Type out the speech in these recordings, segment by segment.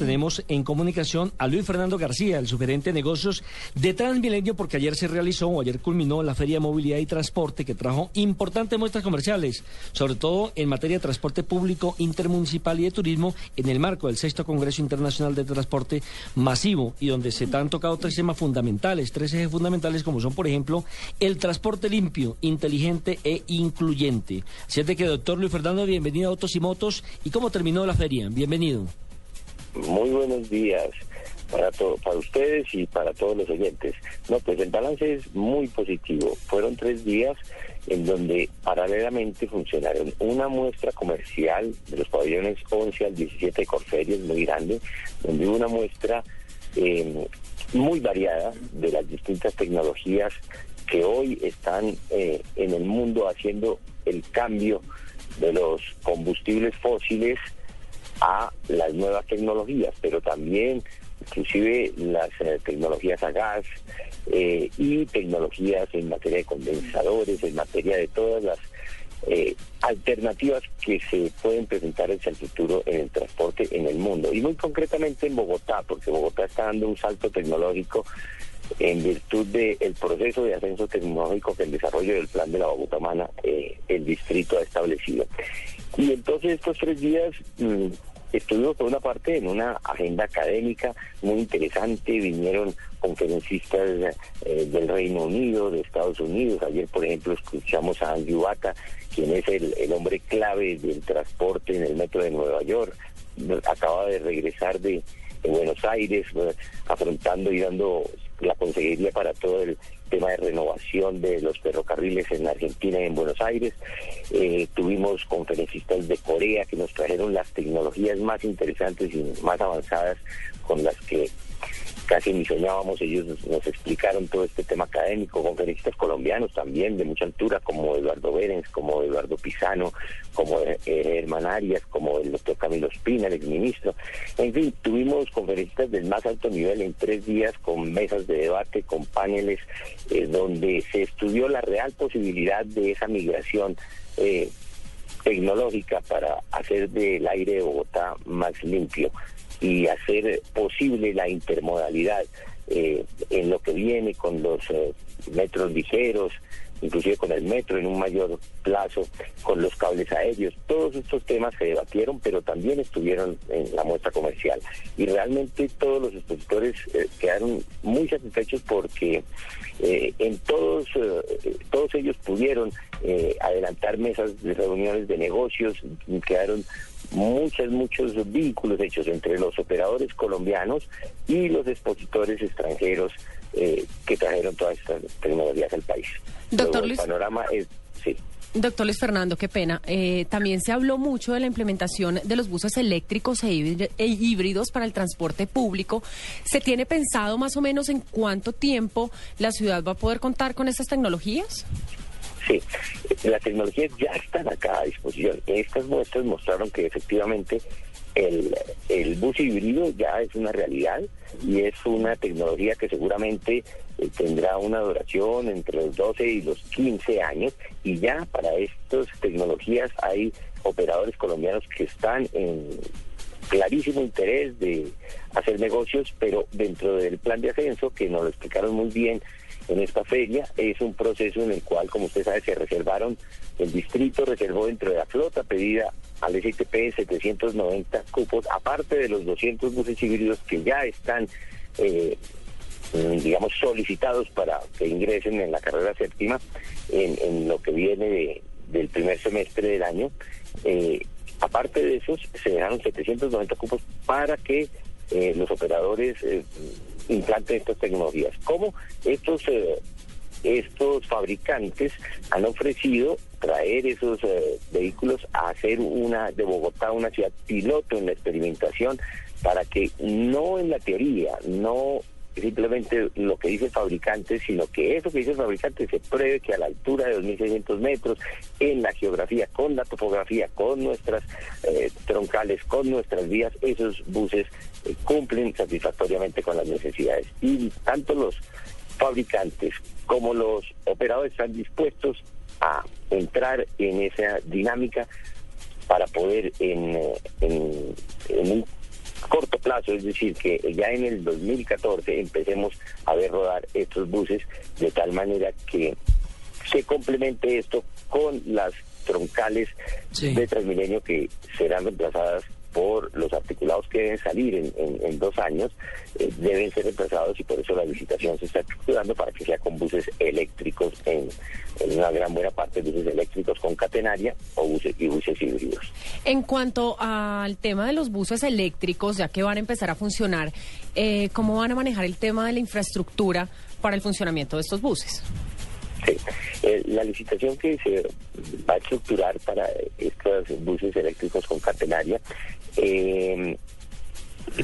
Tenemos en comunicación a Luis Fernando García, el superente de negocios de Transmilenio, porque ayer se realizó o ayer culminó la Feria de Movilidad y Transporte que trajo importantes muestras comerciales, sobre todo en materia de transporte público, intermunicipal y de turismo, en el marco del sexto Congreso Internacional de Transporte Masivo y donde se han tocado tres temas fundamentales, tres ejes fundamentales como son, por ejemplo, el transporte limpio, inteligente e incluyente. Siente que, doctor Luis Fernando, bienvenido a Autos y Motos. ¿Y cómo terminó la feria? Bienvenido. Muy buenos días para, para ustedes y para todos los oyentes. No, pues el balance es muy positivo. Fueron tres días en donde paralelamente funcionaron una muestra comercial de los pabellones 11 al 17 de Corferias, muy grande, donde hubo una muestra eh, muy variada de las distintas tecnologías que hoy están eh, en el mundo haciendo el cambio de los combustibles fósiles a las nuevas tecnologías, pero también inclusive las eh, tecnologías a gas eh, y tecnologías en materia de condensadores, en materia de todas las eh, alternativas que se pueden presentar hacia el futuro en el transporte en el mundo. Y muy concretamente en Bogotá, porque Bogotá está dando un salto tecnológico en virtud del proceso de ascenso tecnológico que el desarrollo del plan de la Bogotá Humana el distrito ha establecido. Y entonces estos tres días mm, Estuvimos por una parte en una agenda académica muy interesante, vinieron conferencistas eh, del Reino Unido, de Estados Unidos. Ayer, por ejemplo, escuchamos a Andrew Bata, quien es el, el hombre clave del transporte en el metro de Nueva York. Acaba de regresar de, de Buenos Aires, eh, afrontando y dando la consejería para todo el tema de renovación de los ferrocarriles en Argentina y en Buenos Aires. Eh, tuvimos conferencistas de Corea que nos trajeron las tecnologías más interesantes y más avanzadas con las que casi ni soñábamos, ellos nos, explicaron todo este tema académico, conferencistas colombianos también de mucha altura, como Eduardo Berens, como Eduardo Pisano, como eh, Herman Arias, como el doctor Camilo Espina, el exministro. En fin, tuvimos conferencistas del más alto nivel en tres días con mesas de debate, con paneles, eh, donde se estudió la real posibilidad de esa migración. Eh, tecnológica para hacer del aire de Bogotá más limpio y hacer posible la intermodalidad eh, en lo que viene con los eh, metros ligeros, inclusive con el metro en un mayor plazo, con los cables aéreos. Todos estos temas se debatieron, pero también estuvieron en la muestra comercial. Y realmente todos los expositores eh, quedaron muy satisfechos porque en todos, todos ellos pudieron adelantar mesas de reuniones de negocios, quedaron muchos, muchos vínculos hechos entre los operadores colombianos y los expositores extranjeros eh, que trajeron todas estas tecnologías al país. Doctor Luis. El panorama es, sí. Doctor Luis Fernando, qué pena. Eh, también se habló mucho de la implementación de los buses eléctricos e, e híbridos para el transporte público. ¿Se tiene pensado más o menos en cuánto tiempo la ciudad va a poder contar con estas tecnologías? Sí, las tecnologías ya están acá a disposición. Estas muestras mostraron que efectivamente el, el bus híbrido ya es una realidad y es una tecnología que seguramente eh, tendrá una duración entre los 12 y los 15 años y ya para estas tecnologías hay operadores colombianos que están en clarísimo interés de hacer negocios, pero dentro del plan de ascenso, que nos lo explicaron muy bien en esta feria, es un proceso en el cual, como usted sabe, se reservaron, el distrito reservó dentro de la flota pedida al STP 790 cupos, aparte de los 200 buses híbridos que ya están, eh, digamos, solicitados para que ingresen en la carrera séptima en, lo que viene del primer semestre del año. Eh, Aparte de esos, se dejaron 790 cupos para que eh, los operadores eh, implanten estas tecnologías. ¿Cómo estos, eh, estos fabricantes han ofrecido traer esos vehículos a hacer una de Bogotá una ciudad piloto en la experimentación para que no en la teoría, no simplemente lo que dice el fabricante, sino que eso que dice el fabricante se pruebe que a la altura de 2.600 metros, en la geografía, con la topografía, con nuestras eh, troncales, con nuestras vías, esos buses eh, cumplen satisfactoriamente con las necesidades. Y tanto los fabricantes como los operadores están dispuestos a entrar en esa dinámica para poder en, eh, un corto plazo, es decir, que ya en el 2014 empecemos a ver rodar estos buses de tal manera que se complemente esto con las troncales de Transmilenio que serán reemplazadas por los articulados que deben salir en, dos años, eh, deben ser reemplazados y por eso la licitación se está estructurando para que sea con buses eléctricos en, una gran buena parte de buses eléctricos con catenaria o buses y buses híbridos. En cuanto al tema de los buses eléctricos, ya que van a empezar a funcionar, eh, ¿cómo van a manejar el tema de la infraestructura para el funcionamiento de estos buses? Sí, eh, la licitación que se va a estructurar para estos buses eléctricos con catenaria eh,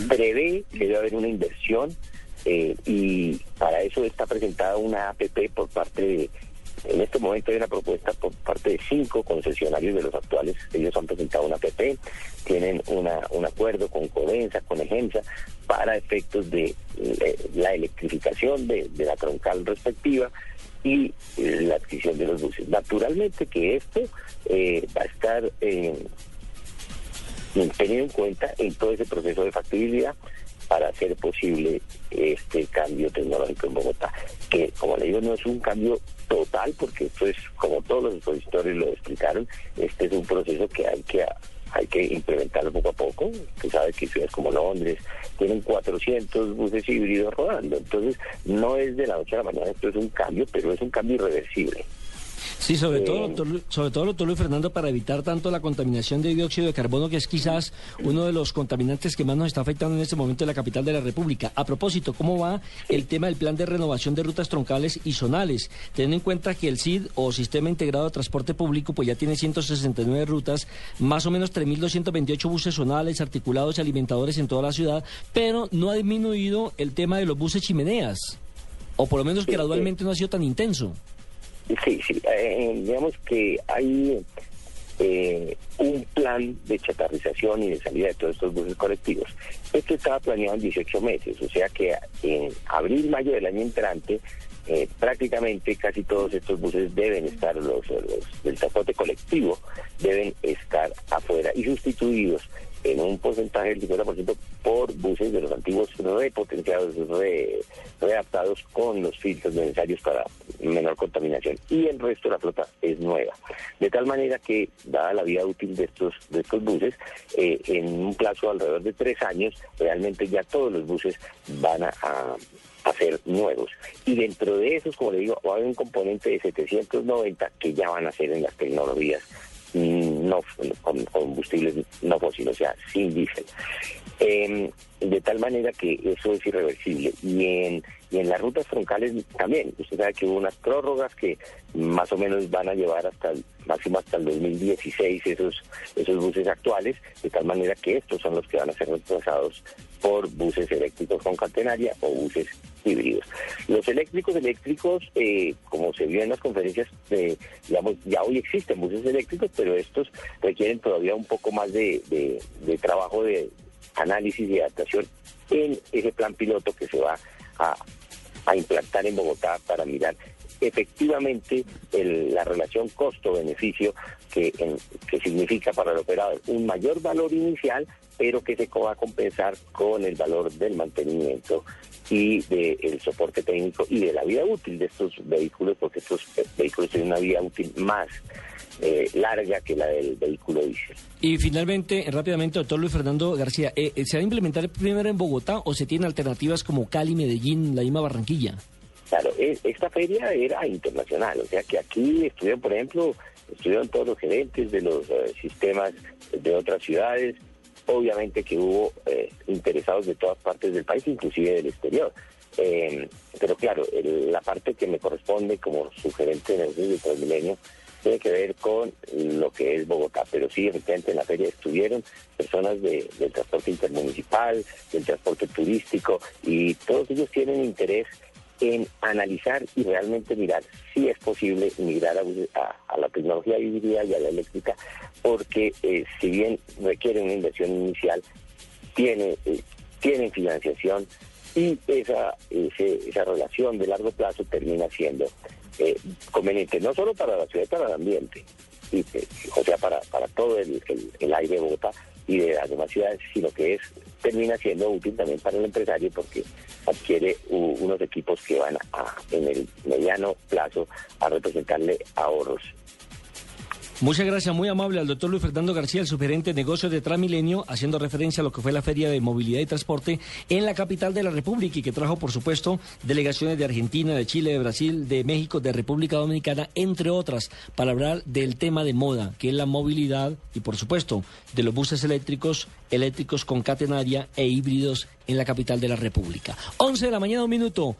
prevé que debe haber una inversión eh, y para eso está presentada una APP por parte de, en este momento hay una propuesta por parte de cinco concesionarios de los actuales, ellos han presentado una APP, tienen una, un acuerdo con Codensa, con Egensa, para efectos de la electrificación de, de la troncal respectiva y eh, la adquisición de los buses. Naturalmente que esto eh, va a estar eh, tenido en cuenta en todo ese proceso de factibilidad para hacer posible este cambio tecnológico en Bogotá, que como le digo no es un cambio total porque esto es como todos los expositores lo explicaron, este es un proceso que hay que hay que implementarlo poco a poco. Usted sabe que ciudades como Londres tienen 400 buses híbridos rodando. Entonces, no es de la noche a la mañana, esto es un cambio, pero es un cambio irreversible. Sí, sobre todo, sobre todo, doctor Luis Fernando, para evitar tanto la contaminación de dióxido de carbono, que es quizás uno de los contaminantes que más nos está afectando en este momento en la capital de la República. A propósito, ¿cómo va el tema del plan de renovación de rutas troncales y zonales? Teniendo en cuenta que el CID o Sistema Integrado de Transporte Público, pues ya tiene 169 rutas, más o menos 3.228 buses zonales, articulados y alimentadores en toda la ciudad, pero no ha disminuido el tema de los buses chimeneas, o por lo menos gradualmente no ha sido tan intenso. Sí, sí, eh, digamos que hay eh, un plan de chatarrización y de salida de todos estos buses colectivos. Esto estaba planeado en 18 meses, o sea que en abril, mayo del año entrante, eh, prácticamente casi todos estos buses deben estar, los, los del transporte colectivo, deben estar afuera y sustituidos en un porcentaje del 50% por buses de los antiguos repotenciados, re, readaptados con los filtros necesarios para menor contaminación. Y el resto de la flota es nueva. De tal manera que, dada la vida útil de estos, de estos buses, eh, en un plazo alrededor de tres años, realmente ya todos los buses van a, a ser nuevos. Y dentro de esos, como le digo, va a haber un componente de 790 que ya van a ser en las tecnologías no con combustibles no fósiles, o sea, sin diésel. Em, de tal manera que eso es irreversible. Y en, y en las rutas troncales también. Usted sabe que hubo unas prórrogas que más o menos van a llevar hasta el máximo hasta el 2016 esos, esos buses actuales, de tal manera que estos son los que van a ser reemplazados por buses eléctricos con catenaria o buses híbridos. Los eléctricos eléctricos, eh, como se vio en las conferencias, eh, digamos, ya hoy existen buses eléctricos, pero estos requieren todavía un poco más de, trabajo de análisis y adaptación en ese plan piloto que se va a, implantar en Bogotá para mirar efectivamente la relación costo-beneficio que significa para el operador un mayor valor inicial, pero que se va a compensar con el valor del mantenimiento y del soporte técnico y de la vida útil de estos vehículos, porque estos vehículos tienen una vida útil más eh, larga que la del vehículo diésel. Y finalmente, rápidamente, doctor Luis Fernando García, eh, eh, ¿se va a implementar primero en Bogotá o se tienen alternativas como Cali, Medellín, la misma Barranquilla? Claro, esta feria era internacional, o sea que aquí estuvieron, por ejemplo, estuvieron todos los gerentes de los sistemas de otras ciudades, obviamente que hubo interesados de todas partes del país, inclusive del exterior. pero claro, la parte que me corresponde como sugerente de negocios de Transmilenio tiene que ver con lo que es Bogotá, pero sí, efectivamente en la feria estuvieron personas del transporte intermunicipal, del transporte turístico, y todos ellos tienen interés en analizar y realmente mirar si es posible migrar a, la tecnología híbrida y a la eléctrica, porque eh, si bien requiere una inversión inicial, tiene, eh, tienen financiación y esa, esa relación de largo plazo termina siendo eh, conveniente, no solo para la ciudad, para el ambiente, y, o sea, para, para todo el, el aire de Bogotá y de las demás ciudades, sino que es termina siendo útil también para el empresario porque adquiere unos equipos que van a, en el mediano plazo a representarle ahorros Muchas gracias, muy amable al doctor Luis Fernando García, el sugerente de negocios de Transmilenio, haciendo referencia a lo que fue la Feria de Movilidad y Transporte en la capital de la República y que trajo, por supuesto, delegaciones de Argentina, de Chile, de Brasil, de México, de República Dominicana, entre otras, para hablar del tema de moda, que es la movilidad y, por supuesto, de los buses eléctricos, eléctricos con catenaria e híbridos en la capital de la República. 11 de la mañana, un minuto.